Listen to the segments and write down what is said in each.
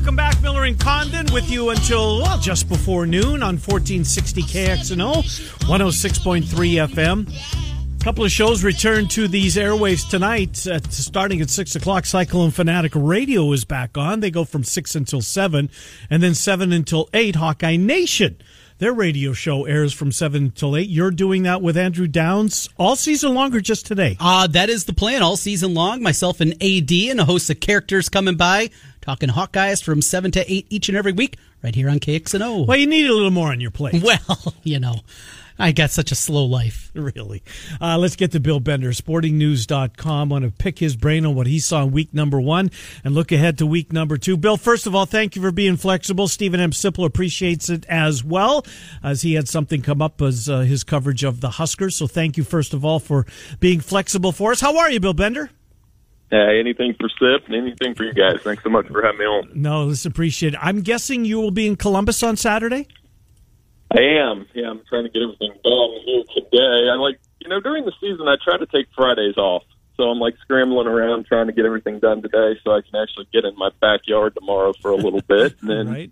Welcome back, Miller and Condon, with you until well, just before noon on 1460 KXNO, 106.3 FM. A couple of shows return to these airwaves tonight. At, starting at 6 o'clock, Cyclone Fanatic Radio is back on. They go from 6 until 7, and then 7 until 8, Hawkeye Nation. Their radio show airs from 7 until 8. You're doing that with Andrew Downs all season long or just today? Uh, that is the plan all season long. Myself and AD and a host of characters coming by, talking Hawkeyes from 7 to 8 each and every week right here on KXNO. Well, you need a little more on your plate. Well, you know, I got such a slow life. Really. Uh, let's get to Bill Bender, sportingnews.com. want to pick his brain on what he saw in week number one and look ahead to week number two. Bill, first of all, thank you for being flexible. Steven M. Sipple appreciates it as well, as he had something come up as uh, his coverage of the Huskers. So thank you, first of all, for being flexible for us. How are you, Bill Bender? Hey, anything for Sip and anything for you guys. Thanks so much for having me on. No, let's appreciate it. I'm guessing you will be in Columbus on Saturday? I am. Yeah, I'm trying to get everything done here today. I like, you know, during the season, I try to take Fridays off. So I'm like scrambling around trying to get everything done today so I can actually get in my backyard tomorrow for a little bit. And then right.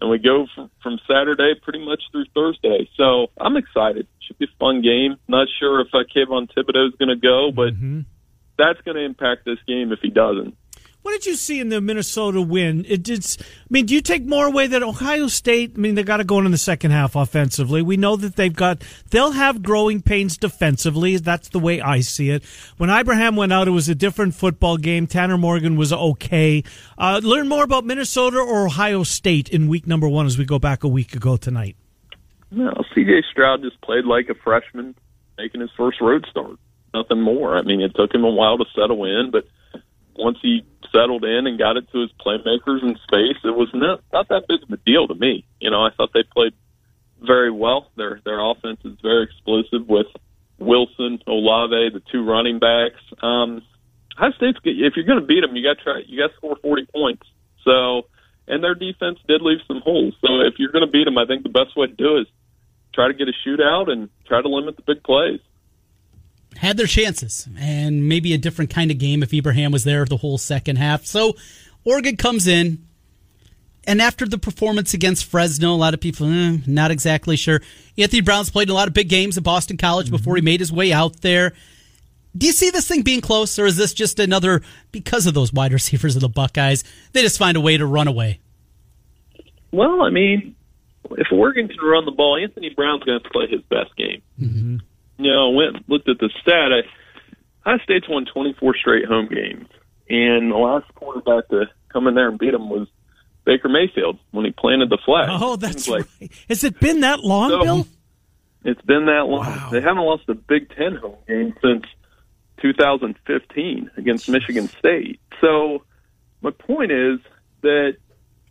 and we go from, from Saturday pretty much through Thursday. So I'm excited. Should be a fun game. Not sure if uh, Kayvon Thibodeaux is going to go, but Mm-hmm. that's going to impact this game if he doesn't. What did you see in the Minnesota win? It did. I mean, do you take more away that Ohio State? I mean, they got to go in the second half offensively. We know that they've got they'll have growing pains defensively. That's the way I see it. When Ibrahim went out, it was a different football game. Tanner Morgan was okay. Uh, learn more about Minnesota or Ohio State in week number one as we go back a week ago tonight. No, CJ Stroud just played like a freshman making his first road start. Nothing more. I mean, it took him a while to settle in, but once he settled in and got it to his playmakers in space, it was not not that big of a deal to me. You know, I thought they played very well. Their their offense is very explosive with Wilson, Olave, the two running backs. Um, Ohio State's if you're going to beat them, you got try. You got to score 40 points. So, and their defense did leave some holes. So, if you're going to beat them, I think the best way to do is try to get a shootout and try to limit the big plays. Had their chances, and maybe a different kind of game if Ibrahim was there the whole second half. So Oregon comes in, and after the performance against Fresno, a lot of people eh, not exactly sure. Anthony Brown's played in a lot of big games at Boston College before he made his way out there. Do you see this thing being close, or is this just another because of those wide receivers of the Buckeyes? They just find a way to run away. Well, I mean, if Oregon can run the ball, Anthony Brown's going to play his best game. Mm-hmm. You know, went looked at the stat. I, State's won 24 straight home games, and the last quarterback to come in there and beat them was Baker Mayfield when he planted the flag. Oh, that's like right. Has it been that long, So- Bill? it's been that long. Wow. They haven't lost a Big Ten home game since 2015 against Michigan State. So my point is that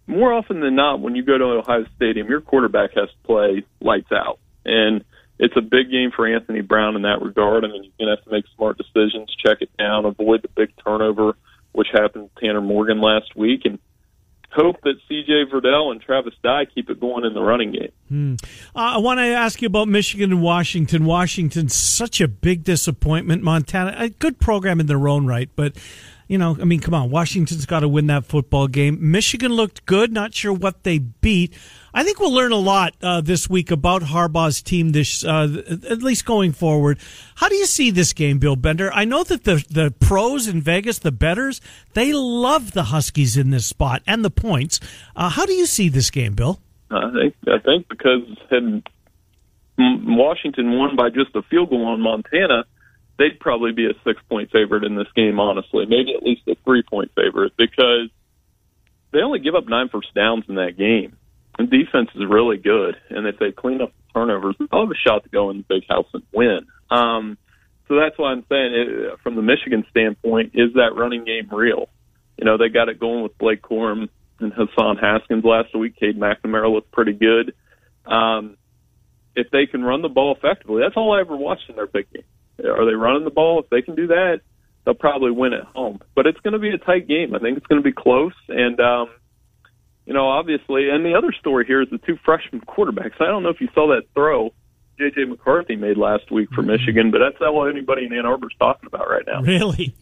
more often than not, when you go to Ohio Stadium, your quarterback has to play lights out, and it's a big game for Anthony Brown in that regard. I mean, you're going to have to make smart decisions, check it down, avoid the big turnover, which happened to Tanner Morgan last week, and hope that C.J. Verdell and Travis Dye keep it going in the running game. Uh, I want to ask you about Michigan and Washington. Washington's such a big disappointment. Montana, a good program in their own right, but you know, I mean, come on, Washington's got to win that football game. Michigan looked good. Not sure what they beat. I think we'll learn a lot uh, this week about Harbaugh's team. This, uh, at least going forward. How do you see this game, Bill Bender? I know that the the pros in Vegas, the bettors, they love the Huskies in this spot and the points. Uh, how do you see this game, Bill? I think I think because had Washington won by just a field goal on Montana, they'd probably be a six point favorite in this game. Honestly, maybe at least a three point favorite because they only give up nine first downs in that game. And defense is really good, and if they clean up the turnovers, they'll have a shot to go in the big house and win. Um, so that's why I'm saying, it, from the Michigan standpoint, is that running game real? You know, they got it going with Blake Corum and Hassan Haskins last week. Cade McNamara looked pretty good. Um, if they can run the ball effectively, that's all I ever watched in their big game. Are they running the ball? If they can do that, they'll probably win at home. But it's going to be a tight game. I think it's going to be close. And, um, you know, obviously, and the other story here is the two freshman quarterbacks. I don't know if you saw that throw J.J. McCarthy made last week for mm-hmm. Michigan, but that's not what anybody in Ann Arbor's talking about right now. Really?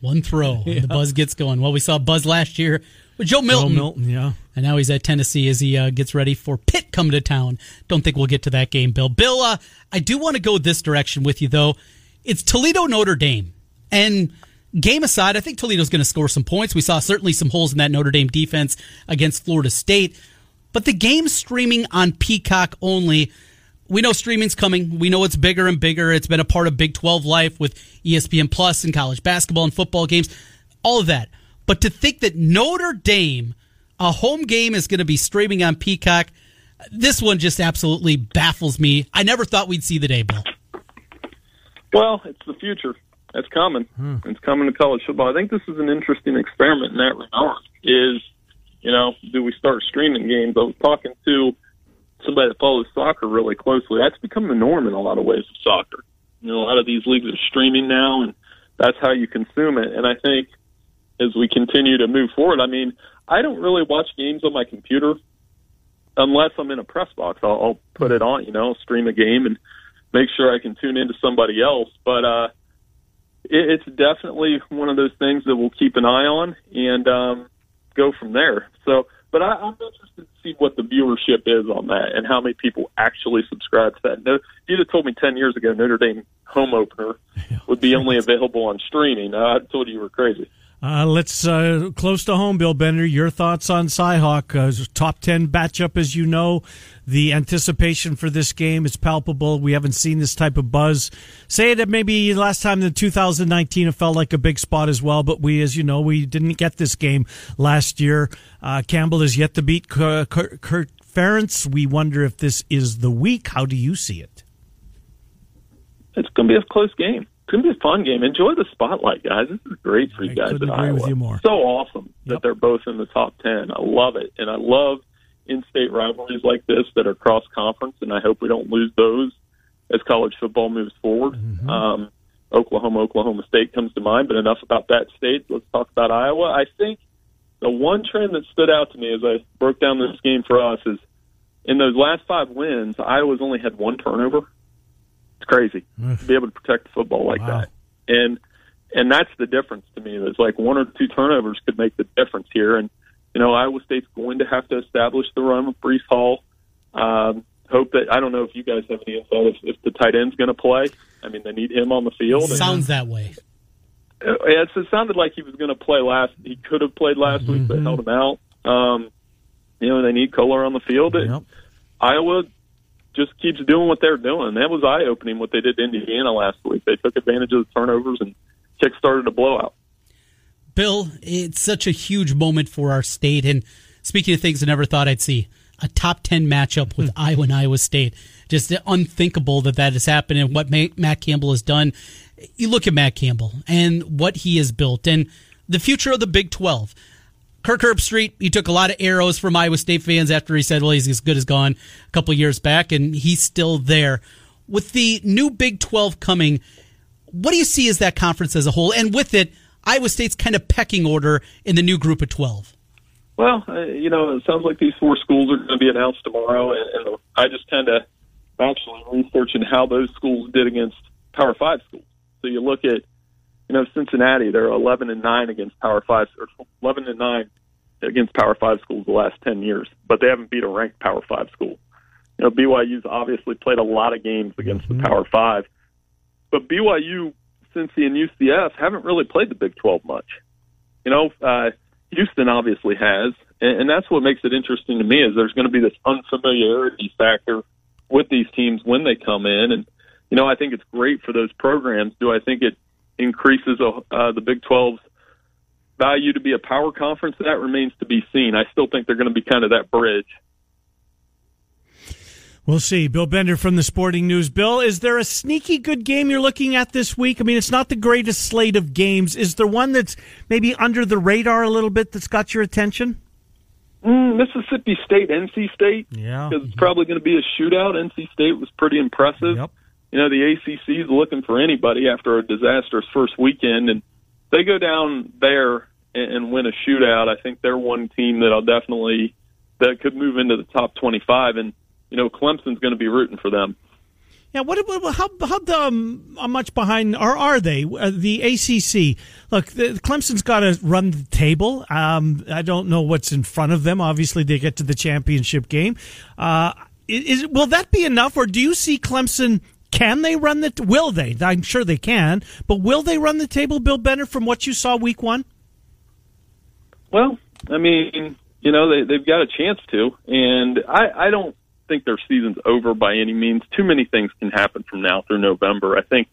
One throw, yeah. the buzz gets going. Well, we saw Buzz last year with Joe Milton. Joe Milton, yeah. And now he's at Tennessee as he uh, gets ready for Pitt coming to town. Don't think we'll get to that game, Bill. Bill, uh, I do want to go this direction with you, though. It's Toledo Notre Dame. And game aside, I think Toledo's going to score some points. We saw certainly some holes in that Notre Dame defense against Florida State. But the game's streaming on Peacock only. We know streaming's coming. We know it's bigger and bigger. It's been a part of Big 12 life with ESPN Plus and college basketball and football games, all of that. But to think that Notre Dame, a home game, is going to be streaming on Peacock, this one just absolutely baffles me. I never thought we'd see the day, Bill. Well, it's the future. It's coming. Hmm. It's coming to college football. I think this is an interesting experiment in that regard. Is you know, do we start streaming games? I was talking to somebody that follows soccer really closely. That's become the norm in a lot of ways of soccer. You know, a lot of these leagues are streaming now, and that's how you consume it. And I think as we continue to move forward, I mean, I don't really watch games on my computer unless I'm in a press box. I'll, I'll put it on, you know, stream a game and make sure I can tune into somebody else. But uh, it, it's definitely one of those things that we'll keep an eye on and um, go from there. So, but I, I'm interested to see what the viewership is on that and how many people actually subscribe to that. No, if you'd have told me 10 years ago Notre Dame home opener would be only available on streaming, I told you you were crazy. Uh, let's uh, close to home, Bill Bender. Your thoughts on Cyhawk? Uh, top ten matchup, as you know. The anticipation for this game is palpable. We haven't seen this type of buzz. Say that maybe last time in 2019 it felt like a big spot as well, but we, as you know, we didn't get this game last year. Uh, Campbell is yet to beat Kirk, Kirk Ferentz. We wonder if this is the week. How do you see it? It's going to be a close game it's going to be a fun game. Enjoy the spotlight, guys. This is great for you guys at Iowa. So awesome yep. that they're both in the top ten. I love it, and I love in-state rivalries like this that are cross-conference, and I hope we don't lose those as college football moves forward. Mm-hmm. Um, Oklahoma, Oklahoma State comes to mind, but enough about that state. Let's talk about Iowa. I think the one trend that stood out to me as I broke down this game for us is in those last five wins, Iowa's only had one turnover it's crazy to be able to protect the football like wow. that. And and that's the difference to me. It's like one or two turnovers could make the difference here. And you know, Iowa State's going to have to establish the run with Breece Hall. Um, hope that I don't know if you guys have any insight if, if the tight end's going to play. I mean, they need him on the field. Sounds that way. Uh, it, it sounded like he was going to play last. He could have played last mm-hmm. week, but held him out. Um, you know, they need Kolar on the field. Yep. Iowa just keeps doing what they're doing. That was eye opening what they did to Indiana last week. They took advantage of the turnovers and kick started a blowout. Bill, it's such a huge moment for our state. And speaking of things I never thought I'd see, a top 10 matchup with hmm. Iowa and Iowa State. Just unthinkable that that has happened and what Matt Campbell has done. You look at Matt Campbell and what he has built and the future of the Big 12. Kirk Herbstreit, he took a lot of arrows from Iowa State fans after he said, well, he's as good as gone a couple years back, and he's still there. With the new Big 12 coming, what do you see as that conference as a whole? And with it, Iowa State's kind of pecking order in the new group of 12. Well, uh, you know, it sounds like these four schools are going to be announced tomorrow, and, I just kind of actually researching how those schools did against Power Five schools. So you look at you know, Cincinnati, they're 11 and 9 against Power 5, or 11 and 9 against Power 5 schools the last 10 years, but they haven't beat a ranked Power 5 school. You know, BYU's obviously played a lot of games against mm-hmm. the Power 5, but BYU, Cincy, and UCF haven't really played the Big 12 much. You know, uh, Houston obviously has, and, and that's what makes it interesting to me is there's going to be this unfamiliarity factor with these teams when they come in, and you know, I think it's great for those programs. Do I think it increases uh, the Big 12's value to be a power conference, that remains to be seen. I still think they're going to be kind of that bridge. We'll see. Bill Bender from the Sporting News. Bill, is there a sneaky good game you're looking at this week? I mean, it's not the greatest slate of games. Is there one that's maybe under the radar a little bit that's got your attention? mm, Mississippi State, NC State. Yeah. because it's probably going to be a shootout. NC State was pretty impressive. Yep. You know, the ACC is looking for anybody after a disastrous first weekend, and they go down there and, and win a shootout. I think they're one team that I'll definitely that could move into the top twenty-five, and you know, Clemson's going to be rooting for them. Yeah, what, what how how um, how much behind are are they? Uh, the ACC. Look, the, Clemson's got to run the table. Um, I don't know what's in front of them. Obviously, they get to the championship game. Uh, is will that be enough, or do you see Clemson? Can they run the? Will they? I'm sure they can, but will they run the table, Bill Bennett? From what you saw week one. Well, I mean, you know, they, they've got a chance to, and I, I don't think their season's over by any means. Too many things can happen from now through November. I think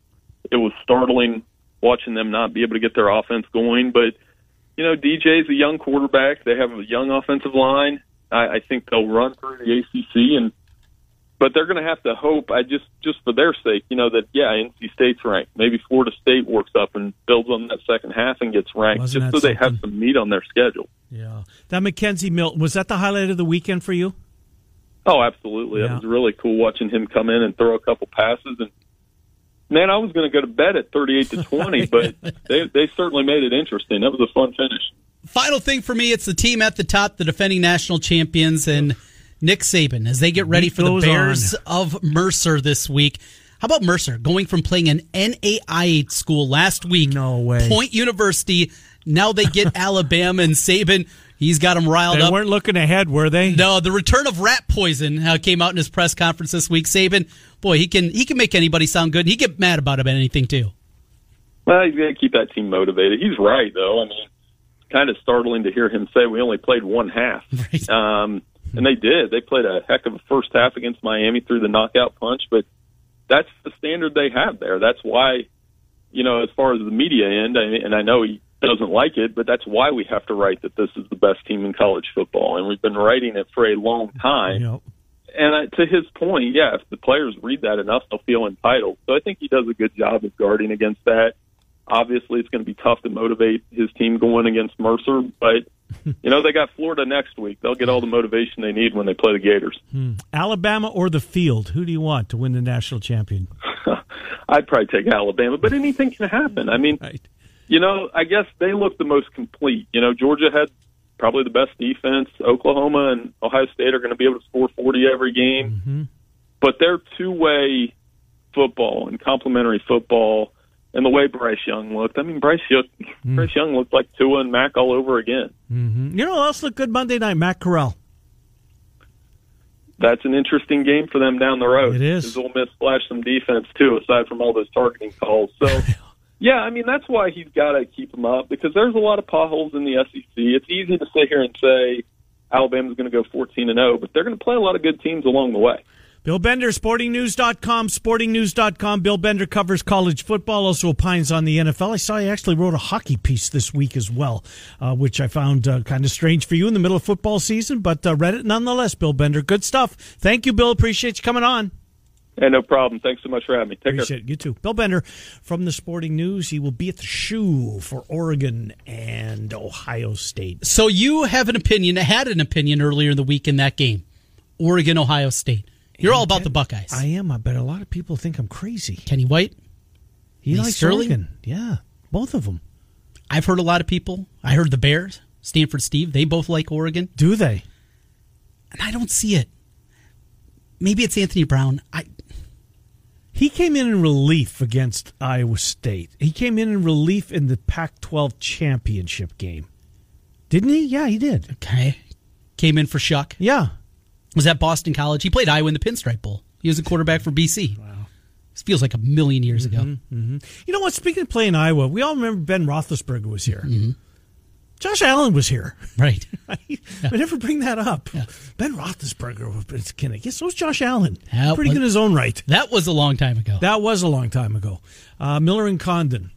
it was startling watching them not be able to get their offense going, but you know, DJ's a young quarterback. They have a young offensive line. I, I think they'll run through the ACC, and but they're going to have to hope. I just just for their sake, you know, that yeah, NC State's ranked. Maybe Florida State works up and builds on that second half and gets ranked, Wasn't just that so they have some meat on their schedule. Yeah, that McKenzie Milton was that the highlight of the weekend for you? Oh, absolutely. Yeah. That was really cool watching him come in and throw a couple passes. And man, I was going to go to bed at thirty-eight to twenty, but they they certainly made it interesting. That was a fun finish. Final thing for me, it's the team at the top, the defending national champions, and Nick Saban as they get ready Beat for the Bears on. of Mercer this week. How about Mercer going from playing an NAIA school last week? No way. Point University. Now they get Alabama and Saban. He's got them riled They up. They weren't looking ahead, were they? No, the return of rat poison uh, came out in his press conference this week. Saban, boy, he can he can make anybody sound good. He get mad about about anything too. Well, you got to keep that team motivated. He's right, though. I mean, kind of startling to hear him say we only played one half. Right. Um, and they did. They played a heck of a first half against Miami threw the knockout punch, but that's the standard they have there. That's why, you know, as far as the media end, I and I know he doesn't like it, but that's why we have to write that this is the best team in college football, and we've been writing it for a long time Yep. and I, to his point, yeah, if the players read that enough, they'll feel entitled. So I think he does a good job of guarding against that. Obviously, it's going to be tough to motivate his team going against Mercer, but you know they got Florida next week. They'll get all the motivation they need when they play the Gators. Hmm. Alabama or the field? Who do you want to win the national champion? I'd probably take Alabama, but anything can happen. I mean, Right. you know, I guess they look the most complete. You know, Georgia had probably the best defense. Oklahoma and Ohio State are going to be able to score 40 every game. Mm-hmm. But their two-way football and complementary football and the way Bryce Young looked. I mean, Bryce Young, hmm. Bryce Young looked like Tua and Mac all over again. Mm-hmm. You know who else looked good Monday night? Matt Corral. That's an interesting game for them down the road. It is. Ole Miss flashed some defense too, aside from all those targeting calls. So, yeah, I mean that's why he's got to keep them up because there's a lot of potholes in the SEC. It's easy to sit here and say Alabama's going to go 14 and 0, but they're going to play a lot of good teams along the way. Bill Bender, sportingnews.com, sportingnews.com. Bill Bender covers college football, also opines on the NFL. I saw he actually wrote a hockey piece this week as well, uh, which I found uh, kind of strange for you in the middle of football season, but uh, read it nonetheless, Bill Bender. Good stuff. Thank you, Bill. Appreciate you coming on. Hey, no problem. Thanks so much for having me. Take care. Appreciate it. You too. Bill Bender from the Sporting News. He will be at the shoe for Oregon and Ohio State. So you have an opinion, had an opinion earlier in the week in that game, Oregon Ohio State. You're all about the Buckeyes. I am, I bet a lot of people think I'm crazy. Kenny White. He Lee likes Sterling? Oregon. Yeah, both of them. I've heard a lot of people. I heard the Bears, Stanford Steve. They both like Oregon, Do they? and I don't see it. Maybe it's Anthony Brown. I He came in in relief against Iowa State. He came in in relief in the Pac 12 championship game. Didn't he? Yeah, he did. okay came in for Shough. Yeah. Was at Boston College. He played Iowa in the Pinstripe Bowl. He was a quarterback for BC. Wow, this feels like a million years ago. You know what? Speaking of playing Iowa, we all remember Ben Roethlisberger was here. Josh Allen was here. Right. I never bring that up. Ben Roethlisberger was kind of, yes, so was Josh Allen. Yeah, Pretty well- good in his own right. That was a long time ago. That was a long time ago. Uh, Miller and Condon.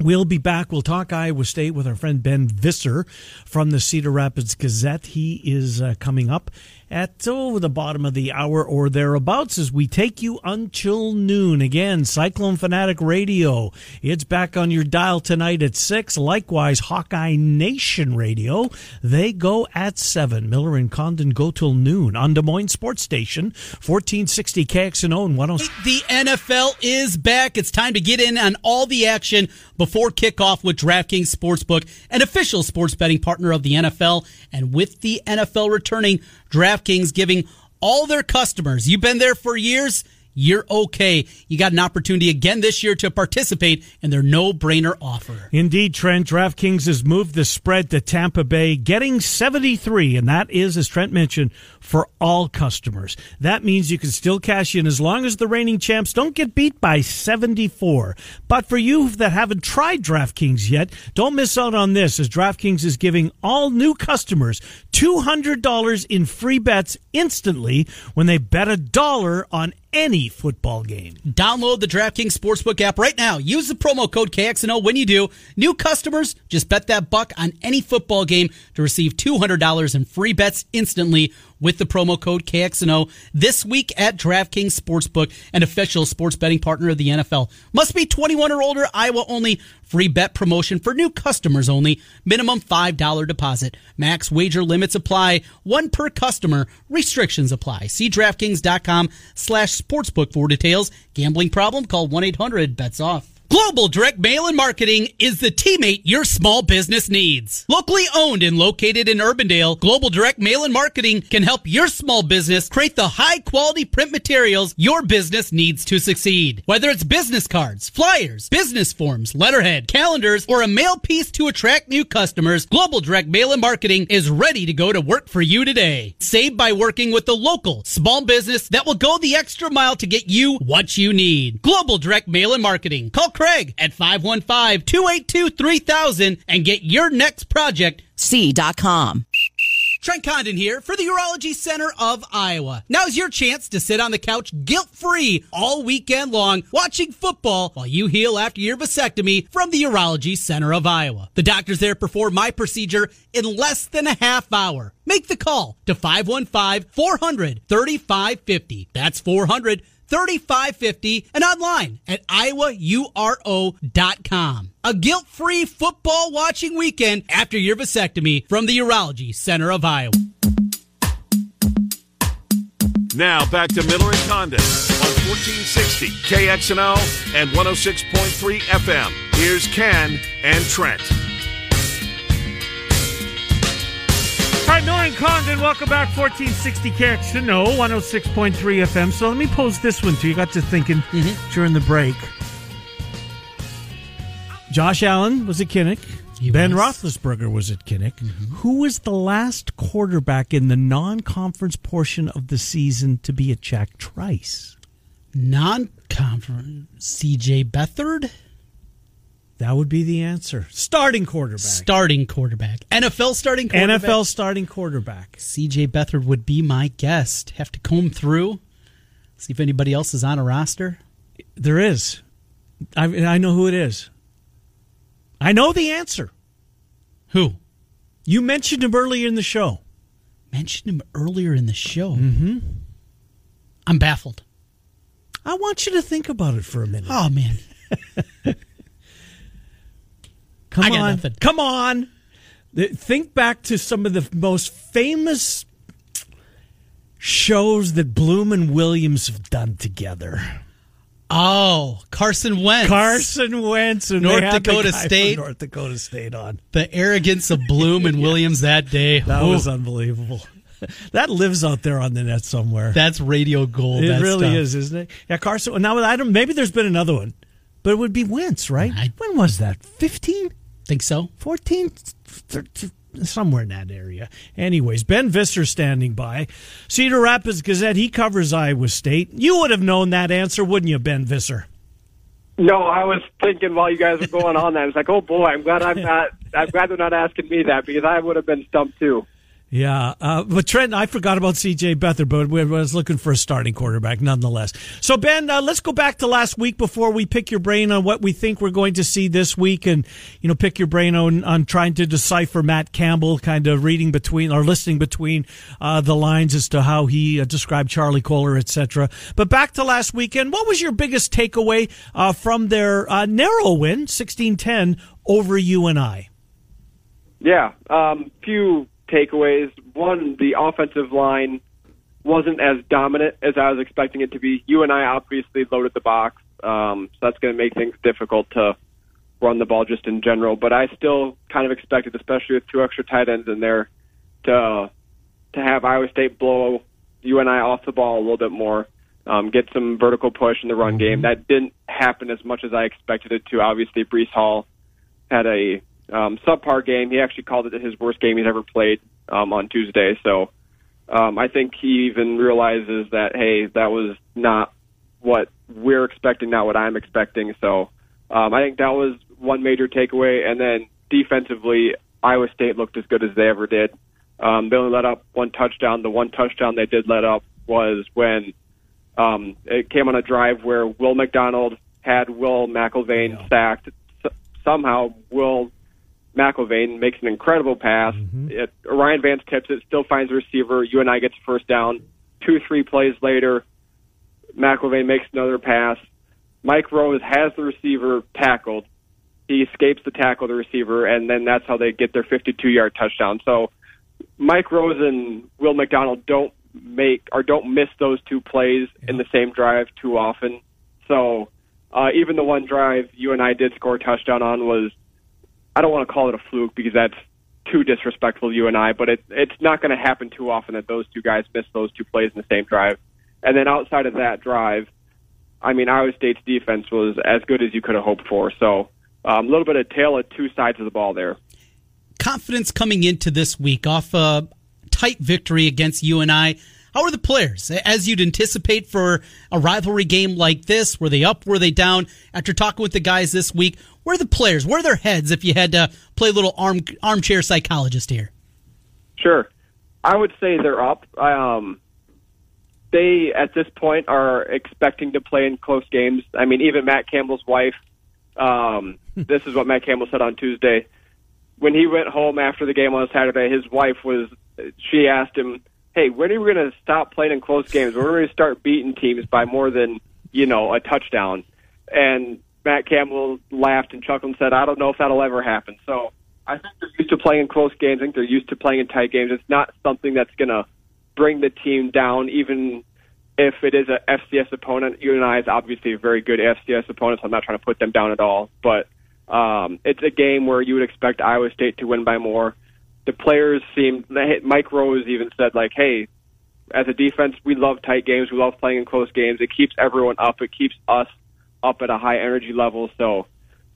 We'll be back. We'll talk Iowa State with our friend Ben Visser from the Cedar Rapids Gazette. He is uh, coming up. At oh, the bottom of the hour or thereabouts as we take you until noon. Again, Cyclone Fanatic Radio. It's back on your dial tonight at 6. Likewise, Hawkeye Nation Radio. They go at 7. Miller and Condon go till noon on Des Moines Sports Station, 1460 KXNO and 106. The NFL is back. It's time to get in on all the action before kickoff with DraftKings Sportsbook, an official sports betting partner of the NFL. And with the NFL returning, DraftKings giving all their customers, you've been there for years, you're okay. You got an opportunity again this year to participate in their no brainer offer. Indeed, Trent. DraftKings has moved the spread to Tampa Bay, getting 73, and that is, as Trent mentioned, for all customers. That means you can still cash in as long as the reigning champs don't get beat by 74. But for you that haven't tried DraftKings yet, don't miss out on this as DraftKings is giving all new customers $200 in free bets instantly when they bet a dollar on any football game. Download the DraftKings Sportsbook app right now. Use the promo code KXNO when you do. New customers, just bet that buck on any football game to receive $200 in free bets instantly with the promo code KXNO this week at DraftKings Sportsbook, an official sports betting partner of the NFL. Must be 21 or older, Iowa only. Free bet promotion for new customers only. Minimum $5 deposit. Max wager limits apply. One per customer. Restrictions apply. See DraftKings.com slash sportsbook for details. Gambling problem? Call 1-800-BETS-OFF. Global Direct Mail and Marketing is the teammate your small business needs. Locally owned and located in Urbandale, Global Direct Mail and Marketing can help your small business create the high quality print materials your business needs to succeed. Whether it's business cards, flyers, business forms, letterhead, calendars, or a mail piece to attract new customers, Global Direct Mail and Marketing is ready to go to work for you today. Save by working with the local small business that will go the extra mile to get you what you need. Global Direct Mail and Marketing. Call Craig at 515-282-3000 and get your next project. C.com. Trent Condon here for the Urology Center of Iowa. Now's your chance to sit on the couch guilt-free all weekend long watching football while you heal after your vasectomy from the Urology Center of Iowa. The doctors there perform my procedure in less than a half hour. Make the call to 515-400-3550. That's 400 3550 and online at iowauro.com. A guilt-free football watching weekend after your vasectomy from the Urology Center of Iowa. Now back to Miller and Condon on 1460 KXNO and 106.3 FM. Here's Ken and Trent. All right, Miller and Condon, welcome back. 1460 KXNO, 106.3 FM. So let me pose this one to you. Got to thinking mm-hmm. during the break. Josh Allen was at Kinnick. He ben was. Roethlisberger was at Kinnick. Mm-hmm. Who was the last quarterback in the non-conference portion of the season to be at Jack Trice? Non-conference CJ Beathard, That would be the answer. Starting quarterback. starting quarterback. NFL starting quarterback. NFL starting quarterback. CJ Beathard would be my guest. Have to comb through, see if anybody else is on a roster. There is. I, I know who it is. I know the answer. Who? You mentioned him earlier in the show. Mentioned him earlier in the show. Mm-hmm. I'm baffled. I want you to think about it for a minute. Oh man, Come on. Come on. Think back to some of the most famous shows that Bloom and Williams have done together. Oh, Carson Wentz. Carson Wentz and North they had the Dakota State. North Dakota State on. The arrogance of Bloom and Williams that day. That Ooh, was unbelievable. That lives out there on the net somewhere. that's radio gold. it that really stuff. is, isn't it? Yeah, Carson. Now I don't. Maybe there's been another one, but it would be Wentz, right? I- when was that? 15? Think so? 14, 13, somewhere in that area. Anyways, Ben Visser standing by. Cedar Rapids Gazette, he covers Iowa State. You would have known that answer, wouldn't you, Ben Visser? No, I was thinking while you guys were going on that. It's like, oh boy, I'm glad I'm not. I'm glad they're not asking me that because I would have been stumped too. Yeah, uh, but Trent, I forgot about C.J. Beathard, but we was looking for a starting quarterback nonetheless. So Ben, uh, let's go back to last week before we pick your brain on what we think we're going to see this week, and you know, pick your brain on on trying to decipher Matt Campbell, kind of reading between or listening between uh, the lines as to how he uh, described Charlie Kolar, etc. But back to last weekend, what was your biggest takeaway uh, from their uh, narrow win, 16-10 over UNI? Yeah, um, few takeaways. One, the offensive line wasn't as dominant as I was expecting it to be. UNI obviously loaded the box, um, so that's going to make things difficult to run the ball just in general. But I still kind of expected, especially with two extra tight ends in there, to to have Iowa State blow UNI off the ball a little bit more, um, get some vertical push in the run game. That didn't happen as much as I expected it to. Obviously, Breece Hall had a um, subpar game. He actually called it his worst game he's ever played um, on Tuesday. So um, I think he even realizes that hey, that was not what we're expecting, not what I'm expecting. So um, I think that was one major takeaway. And then defensively, Iowa State looked as good as they ever did. Um, they only let up one touchdown. The one touchdown they did let up was when um, it came on a drive where Will McDonald had Will McElvain yeah. sacked. S- somehow, Will McElvain makes an incredible pass. Mm-hmm. It, O'Rien Vance tips it, still finds a receiver. UNI gets first down. Two, three plays later, McElvain makes another pass. Mike Rose has the receiver tackled. He escapes the tackle, the receiver, and then that's how they get their 52-yard touchdown. So Mike Rose and Will McDonald don't make or don't miss those two plays yeah. in the same drive too often. So uh, even the one drive you and I did score a touchdown on was I don't want to call it a fluke because that's too disrespectful to I. but it, it's not going to happen too often that those two guys miss those two plays in the same drive. And then outside of that drive, I mean, Iowa State's defense was as good as you could have hoped for. So um, a little bit of tale at two sides of the ball there. Confidence coming into this week off a tight victory against UNI. How are the players as you'd anticipate for a rivalry game like this? Were they up? Were they down? After talking with the guys this week, where are the players? Where are their heads? If you had to play a little arm armchair psychologist here. Sure, I would say they're up. Um, they at this point are expecting to play in close games. I mean, even Matt Campbell's wife. Um, this is what Matt Campbell said on Tuesday when he went home after the game on Saturday. His wife was. She asked him hey, when are we going to stop playing in close games? When are we going to start beating teams by more than, you know, a touchdown? And Matt Campbell laughed and chuckled and said, I don't know if that'll ever happen. So I think they're used to playing in close games. I think they're used to playing in tight games. It's not something that's going to bring the team down, even if it is a FCS opponent. UNI is obviously a very good FCS opponent, so I'm not trying to put them down at all. But um, it's a game where you would expect Iowa State to win by more the players seemed. Mike Rose even said like, "Hey, as a defense, we love tight games. We love playing in close games. It keeps everyone up. It keeps us up at a high energy level. So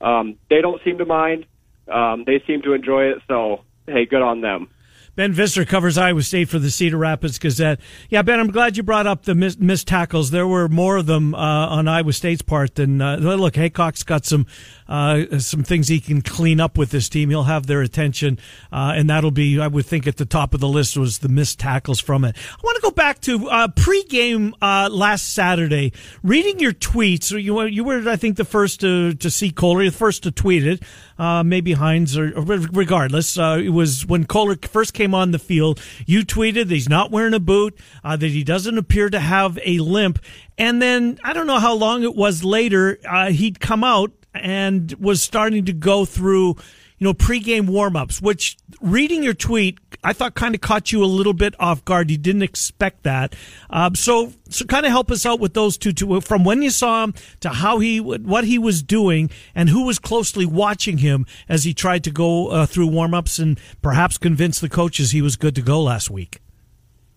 um, they don't seem to mind. Um, they seem to enjoy it. So hey, good on them. Ben Visser covers Iowa State for the Cedar Rapids Gazette. Yeah, Ben, I'm glad you brought up the missed, missed tackles. There were more of them uh, on Iowa State's part than uh, look. Heacock's got some uh, some things he can clean up with this team. He'll have their attention, uh, and that'll be, I would think, at the top of the list was the missed tackles from it. I want to go back to uh, pregame uh, last Saturday. Reading your tweets, you were, you were, I think, the first to to see Kolar, the first to tweet it. Uh, maybe Hines, or, or regardless, it was when Kolar first came on the field. You tweeted that he's not wearing a boot, uh, that he doesn't appear to have a limp, and then I don't know how long it was later, uh, he'd come out and was starting to go through, you know, pregame warmups, which reading your tweet, I thought kind of caught you a little bit off guard. You didn't expect that. Um, so, so kind of help us out with those two, two, from when you saw him to how he, what he was doing and who was closely watching him as he tried to go uh, through warmups and perhaps convince the coaches he was good to go last week.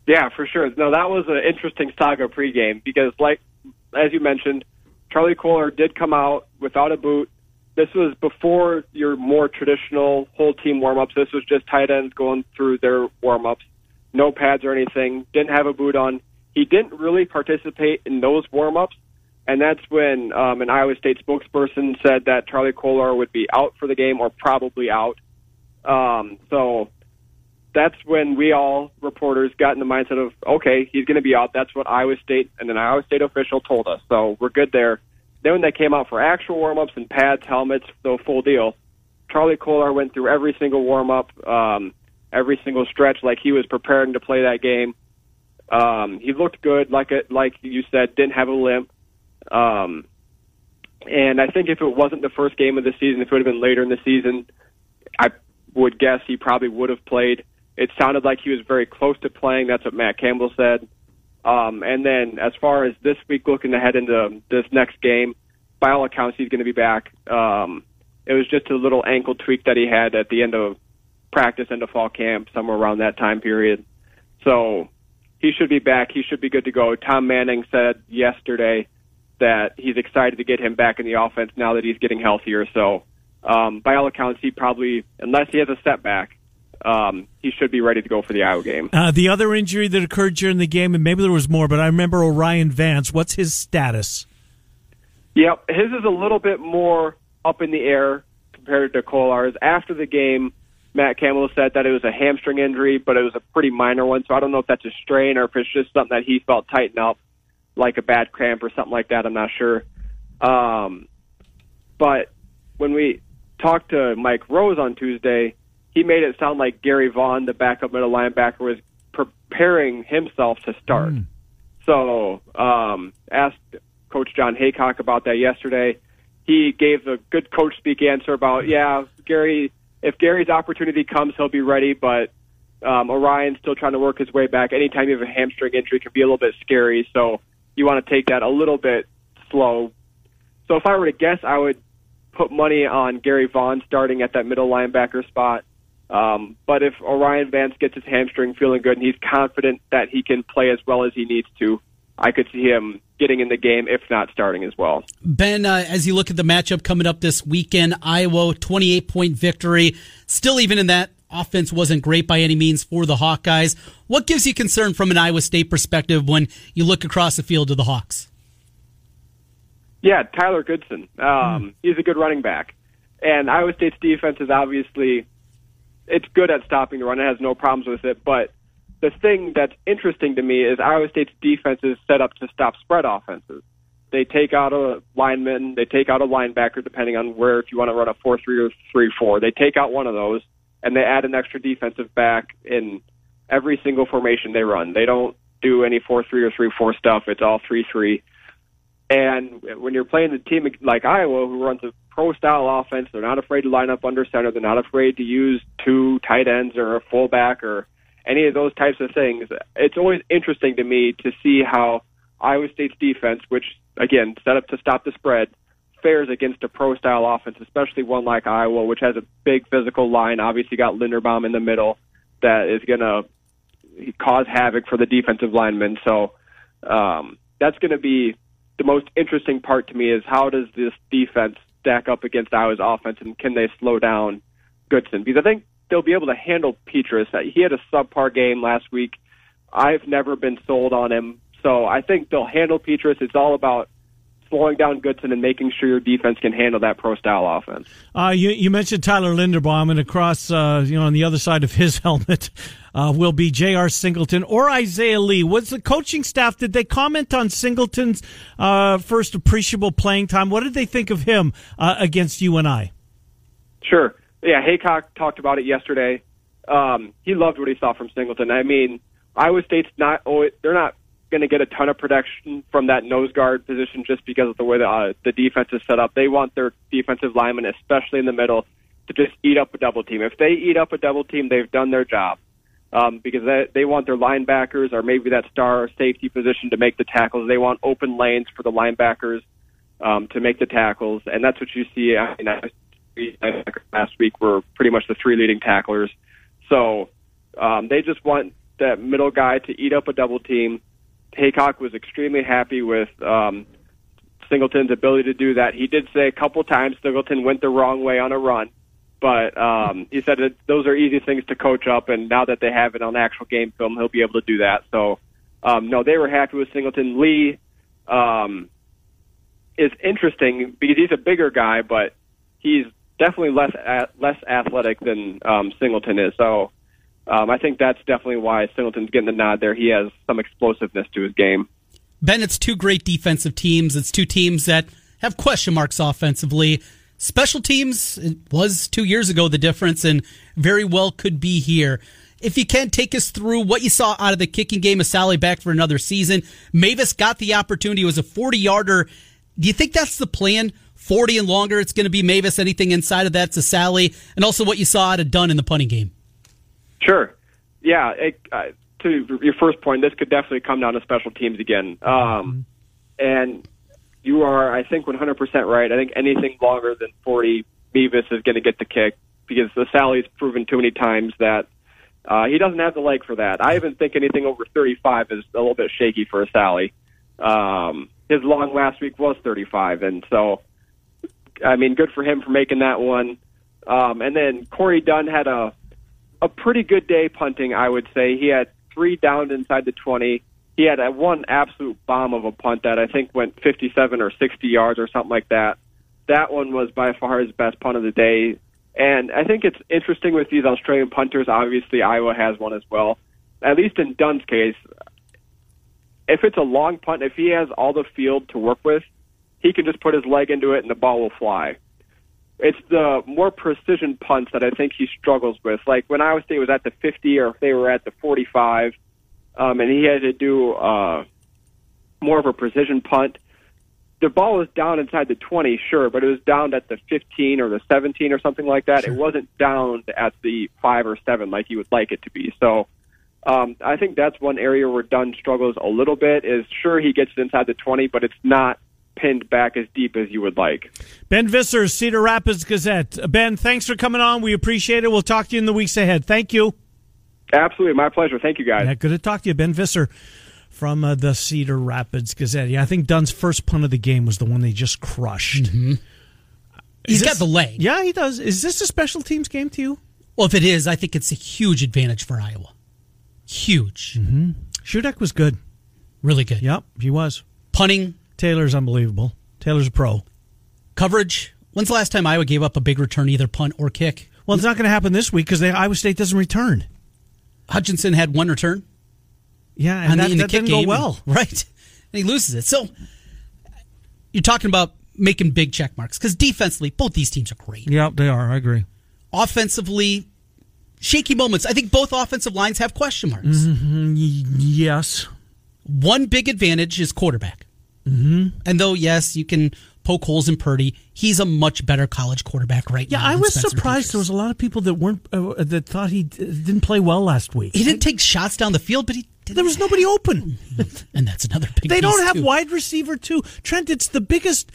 Yeah, for sure. No, that was an interesting saga pregame because, like as you mentioned, Charlie Kolar did come out without a boot. This was before your more traditional whole team warm ups. This was just tight ends going through their warm ups. No pads or anything. Didn't have a boot on. He didn't really participate in those warm ups. And that's when um, an Iowa State spokesperson said that Charlie Kolar would be out for the game or probably out. Um, so that's when we all reporters got in the mindset of, okay, he's going to be out. That's what Iowa State and an Iowa State official told us. So we're good there. Then when they came out for actual warm ups and pads, helmets, the full deal, Charlie Kolar went through every single warm up, um, every single stretch like he was preparing to play that game. Um, he looked good, like it, like you said, didn't have a limp. Um, and I think if it wasn't the first game of the season, if it would have been later in the season, I would guess he probably would have played. It sounded like he was very close to playing. That's what Matt Campbell said. Um, and then as far as this week looking ahead into this next game, by all accounts, he's going to be back. Um, it was just a little ankle tweak that he had at the end of practice, end of fall camp, somewhere around that time period. So he should be back. He should be good to go. Tom Manning said yesterday that he's excited to get him back in the offense now that he's getting healthier. So, um, by all accounts, he probably, unless he has a setback, um, he should be ready to go for the Iowa game. Uh, the other injury that occurred during the game, and maybe there was more, but I remember O'Rien Vance. What's his status? Yep, his is a little bit more up in the air compared to Kolar's. After the game, Matt Campbell said that it was a hamstring injury, but it was a pretty minor one. So I don't know if that's a strain or if it's just something that he felt tighten up, like a bad cramp or something like that. I'm not sure. Um, but when we talked to Mike Rose on Tuesday, he made it sound like Gary Vaughn, the backup middle linebacker, was preparing himself to start. Mm. So um, asked Coach Jon Heacock about that yesterday. He gave a good coach speak answer about, yeah, Gary if Gary's opportunity comes, he'll be ready. But um, O'Rien's still trying to work his way back. Anytime you have a hamstring injury, can be a little bit scary. So you want to take that a little bit slow. So if I were to guess, I would put money on Gary Vaughn starting at that middle linebacker spot. Um, but if O'Rien Vance gets his hamstring feeling good and he's confident that he can play as well as he needs to, I could see him getting in the game, if not starting as well. Ben, uh, as you look at the matchup coming up this weekend, Iowa 28 point victory. Still, even in that, offense wasn't great by any means for the Hawkeyes. What gives you concern from an Iowa State perspective when you look across the field to the Hawks? Yeah, Tyler Goodson. Um, hmm. He's a good running back. And Iowa State's defense is obviously it's good at stopping the run. It has no problems with it, but the thing that's interesting to me is Iowa State's defense is set up to stop spread offenses. They take out a lineman, they take out a linebacker, depending on where, if you want to run a 4 3 or 3 4. They take out one of those, and they add an extra defensive back in every single formation they run. They don't do any 4 3 or 3 4 stuff, it's all 3 3. And when you're playing a team like Iowa, who runs a pro style offense, they're not afraid to line up under center, they're not afraid to use two tight ends or a fullback or any of those types of things. It's always interesting to me to see how Iowa State's defense, which again set up to stop the spread, fares against a pro style offense, especially one like Iowa, which has a big physical line. Obviously, got Linderbaum in the middle that is going to cause havoc for the defensive linemen. So um, that's going to be the most interesting part to me is how does this defense stack up against Iowa's offense, and can they slow down Goodson? Because I think they'll be able to handle Petras. He had a subpar game last week. I've never been sold on him, so I think they'll handle Petras. It's all about slowing down Goodson and making sure your defense can handle that pro style offense. Uh, you, you mentioned Tyler Linderbaum, and across, uh, you know, on the other side of his helmet uh, will be J.R. Singleton or Isaiah Lee. Was the coaching staff, did they comment on Singleton's uh, first appreciable playing time? What did they think of him uh, against I? Sure yeah, Heacock talked about it yesterday. Um, he loved what he saw from Singleton. I mean, Iowa State's not always, they're not going to get a ton of production from that nose guard position just because of the way the, uh, the defense is set up. They want their defensive linemen, especially in the middle, to just eat up a double team. If they eat up a double team, they've done their job. Um, because they, they want their linebackers or maybe that star safety position to make the tackles. They want open lanes for the linebackers um, to make the tackles, and that's what you see. I mean, last week were pretty much the three leading tacklers. So um, they just want that middle guy to eat up a double team. Heacock was extremely happy with um, Singleton's ability to do that. He did say a couple times Singleton went the wrong way on a run, but um, he said that those are easy things to coach up, and now that they have it on actual game film, he'll be able to do that. So, um, no, they were happy with Singleton. Lee um, is interesting because he's a bigger guy, but he's definitely less less athletic than um, Singleton is. So um, I think that's definitely why Singleton's getting the nod there. He has some explosiveness to his game. Ben, it's two great defensive teams. It's two teams that have question marks offensively. Special teams it was two years ago the difference, and very well could be here. If you can take us through what you saw out of the kicking game of Sally back for another season, Mevis got the opportunity. It was a 40 yarder. Do you think that's the plan? 40 and longer, it's going to be Mevis. Anything inside of that's Assalley. And also what you saw out of Dunn in the punting game. Sure. Yeah. It, uh, to your first point, this could definitely come down to special teams again. Um, and you are, I think, 100% right. I think anything longer than 40, Mevis is going to get the kick because the Sally's proven too many times that uh, he doesn't have the leg for that. I even think anything over 35 is a little bit shaky for Assalley. Um, his long last week was 35, and so, I mean, good for him for making that one. Um, and then Corey Dunn had a a pretty good day punting, I would say. He had three downed inside the 20. He had a one absolute bomb of a punt that I think went 57 or 60 yards or something like that. That one was by far his best punt of the day. And I think it's interesting with these Australian punters. Obviously, Iowa has one as well. At least in Dunn's case, if it's a long punt, if he has all the field to work with, he can just put his leg into it and the ball will fly. It's the more precision punts that I think he struggles with. Like when Iowa State was at the 50 or if they were at the 45, um, and he had to do uh, more of a precision punt. The ball was down inside the 20, sure, but it was down at the 15 or the 17 or something like that. It wasn't down at the five or seven like you would like it to be. So um, I think that's one area where Dunn struggles a little bit. Is sure he gets it inside the 20, but it's not pinned back as deep as you would like. Ben Visser, Cedar Rapids Gazette. Ben, thanks for coming on. We appreciate it. We'll talk to you in the weeks ahead. Thank you. Absolutely, my pleasure. Thank you, guys. Yeah, good to talk to you, Ben Visser from uh, the Cedar Rapids Gazette. Yeah, I think Dunn's first punt of the game was the one they just crushed. Mm-hmm. He's this, got the leg. Yeah, he does. Is this a special teams game to you? Well, if it is, I think it's a huge advantage for Iowa. Huge. Mm-hmm. Shudak was good. Really good. Yep, he was. Punting. Taylor's unbelievable. Taylor's a pro. Coverage. When's the last time Iowa gave up a big return, either punt or kick? Well, it's not going to happen this week because Iowa State doesn't return. Hutchinson had one return. Yeah, and that, the, that didn't go well. And, right. And he loses it. So you're talking about making big check marks because defensively, both these teams are great. Yeah, they are. I agree. Offensively, shaky moments. I think both offensive lines have question marks. Mm-hmm. Yes. One big advantage is quarterback. Mm-hmm. And though, yes, you can poke holes in Purdy, he's a much better college quarterback right yeah, now. Yeah, I was surprised. There was a lot of people that weren't uh, that thought he d- didn't play well last week. He didn't take shots down the field, but he there was nobody open. and that's another big. They don't have too. wide receiver too. Trent, it's the biggest,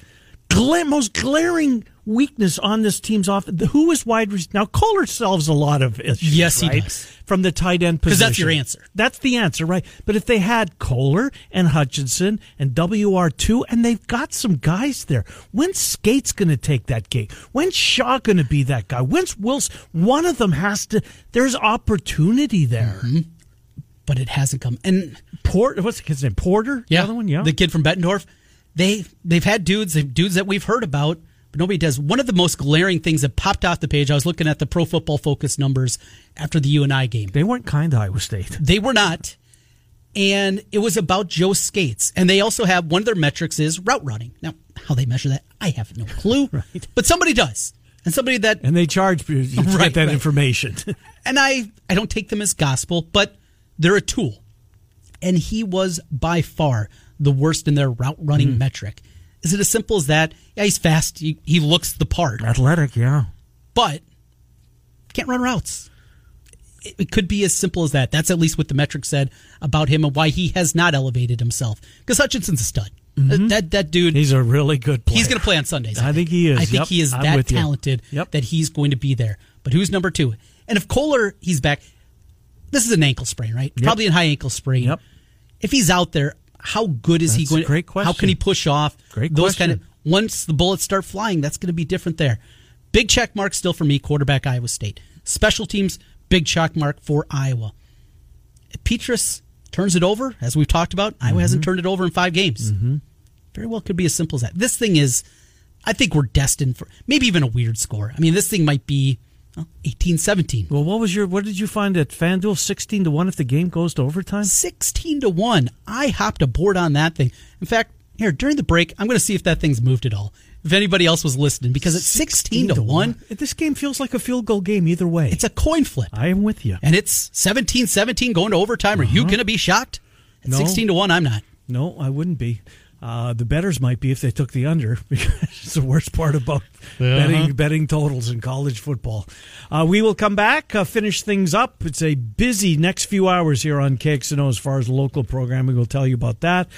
gla- most glaring weakness on this team's off. Who is wide receiver? Now Kolar solves a lot of issues. Yes, he right? does. From the tight end position. Because that's your answer. That's the answer, right? But if they had Kolar and Hutchinson and WR2, and they've got some guys there, when's Scates going to take that gig? When's Shaw going to be that guy? When's Wilson? One of them has to. There's opportunity there. Mm-hmm. But it hasn't come. And Port, what's his name? Porter. Yeah, the other one. Yeah, the kid from Bettendorf. They they've had dudes, dudes that we've heard about but nobody does. One of the most glaring things that popped off the page, I was looking at the Pro Football Focus numbers after the UNI game. They weren't kind to Iowa State. They were not. And it was about Joe Scates. And they also have one of their metrics is route running. Now, how they measure that, I have no clue. right. But somebody does. And somebody that. And they charge you to Right, get that right. information. and I, I don't take them as gospel, but they're a tool. And he was by far the worst in their route running mm. metric. Is it as simple as that? Yeah, he's fast. He, he looks the part, Athletic, yeah. but can't run routes. It, it could be as simple as that. That's at least what the metric said about him and why he has not elevated himself. Because Hutchinson's a stud. Mm-hmm. That, that that dude, He's a really good player. he's going to play on Sundays. I think he is. I think Yep, he is I'm that talented Yep. that he's going to be there. But who's number two? And if Kolar, he's back. This is an ankle sprain, right? Probably a high ankle sprain. Yep. If he's out there, how good is he That's a going? great How can he push off? Great Those question. kind of once the bullets start flying, that's going to be different there. Big check mark still for me, quarterback Iowa State. Special teams, big check mark for Iowa. Petras turns it over, as we've talked about, Iowa Mm-hmm. hasn't turned it over in five games. Very well could be as simple as that. This thing is, I think we're destined for maybe even a weird score. I mean, this thing might be Well, 18 17. Well, what was your? What did you find at FanDuel? Sixteen to one if the game goes to overtime. 16 to 1. I hopped aboard on that thing. In fact, here, during the break, I'm going to see if that thing's moved at all. If anybody else was listening, because it's 16 to 1. This game feels like a field goal game either way. It's a coin flip. I am with you. And it's 17 17 going to overtime. Are you uh-huh. going to be shocked? At No. 16 to 1, I'm not. No, I wouldn't be. Uh, the bettors might be if they took the under because it's the worst part about betting betting totals in college football. Uh, we will come back, uh, finish things up. It's a busy next few hours here on KXNO as far as local programming. We'll tell you about that.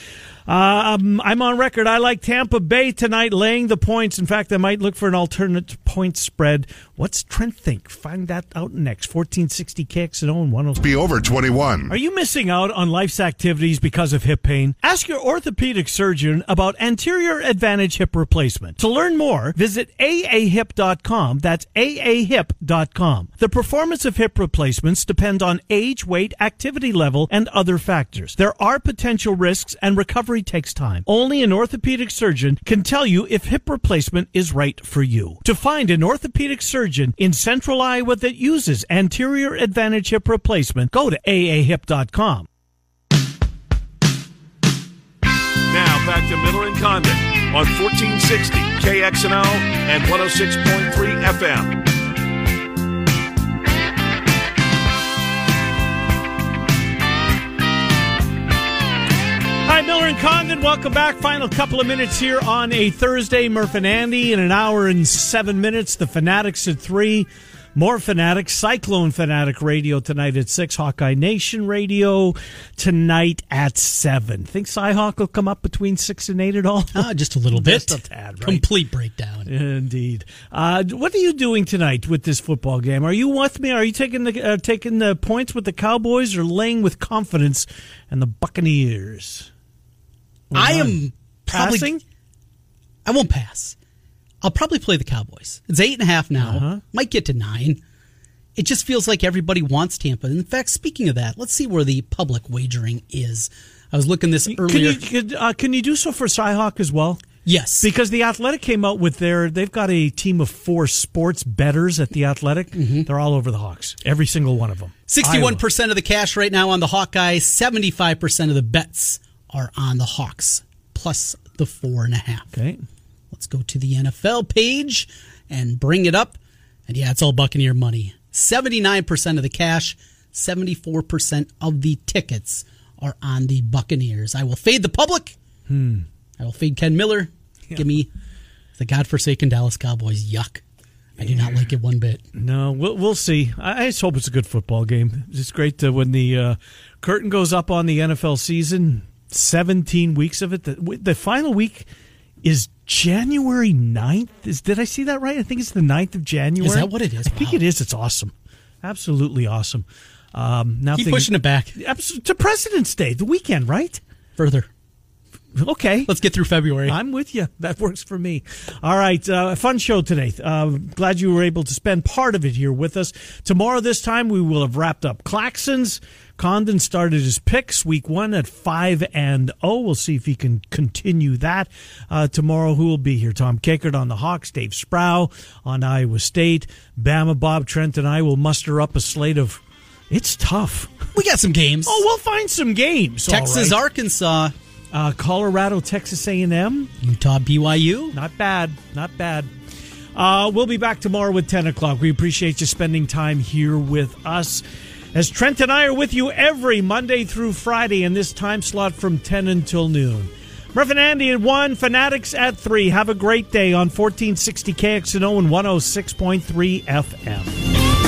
Uh, um, I'm on record. I like Tampa Bay tonight, laying the points. In fact, I might look for an alternate point spread. What's Trent think? Find that out next. 1460 KXNO and 106. Be over 21. Are you missing out on life's activities because of hip pain? Ask your orthopedic surgeon about anterior advantage hip replacement. To learn more, visit aahip.com. That's aahip.com. The performance of hip replacements depend on age, weight, activity level, and other factors. There are potential risks and recovery takes time. Only an orthopedic surgeon can tell you if hip replacement is right for you. To find an orthopedic surgeon in central Iowa that uses anterior advantage hip replacement, go to aahip.com. Now back to Miller and Condon on 1460 KXNO and 106.3 FM. Hi, Miller and Condon. Welcome back. Final couple of minutes here on a Thursday. Murph and Andy in an hour and seven minutes. The Fanatics at three. More Fanatics. Cyclone Fanatic Radio tonight at six. Hawkeye Nation Radio tonight at seven. Think Cyhawk will come up between six and eight at all? Ah, just a little bit. Just a tad, right? Complete breakdown. Indeed. Uh, what are you doing tonight with this football game? Are you with me? Are you taking the uh, taking the points with the Cowboys or laying with confidence and the Buccaneers? I am probably. Passing? I won't pass. I'll probably play the Cowboys. It's eight and a half now. Uh-huh. Might get to nine. It just feels like everybody wants Tampa. In fact, speaking of that, let's see where the public wagering is. I was looking this Can earlier. you could, uh, can you do so for Cyhawk as well? yes, Because the Athletic came out with their they've got a team of four sports bettors at the Athletic. Mm-hmm. They're all over the Hawks. Every single one of them. Sixty-one percent of the cash right now on the Hawkeyes. Seventy-five percent of the bets are on the Hawks, plus the four and a half. Okay. Let's go to the NFL page and bring it up. And yeah, it's all Buccaneer money. 79% of the cash, 74% of the tickets are on the Buccaneers. I will fade the public. Hmm. I will fade Ken Miller. Give me the godforsaken Dallas Cowboys. Yuck. I do not like it one bit. No, we'll we'll see. I, I just hope it's a good football game. It's great to, when the uh, curtain goes up on the NFL season. Seventeen weeks of it. The, the final week is January 9th. Is did I see that right? I think it's the 9th of January. Is that what it is? I think it is. It's awesome. Absolutely awesome. Um, now Keep things- pushing it back to President's Day, the weekend, right? further. Okay. Let's get through February. I'm with you. That works for me. All right. Uh, a fun show today. Uh, glad you were able to spend part of it here with us. Tomorrow, this time, we will have wrapped up Claxons. Condon started his picks week one at 5 and 0. We'll see if he can continue that. Uh, tomorrow, who will be here? Tom Kakert on the Hawks, Dave Sproul on Iowa State, Bama, Bob Trent, and I will muster up a slate of. It's tough. we got some games. Oh, we'll find some games. Texas, right. Arkansas, uh, Colorado, Texas A&M. Utah, BYU. Not bad. Not bad. Uh, we'll be back tomorrow with 10 o'clock. We appreciate you spending time here with us. As Trent and I are with you every Monday through Friday in this time slot from 10 until noon. Murph and Andy at 1, Fanatics at 3. Have a great day on 1460 KXNO and 106.3 FM.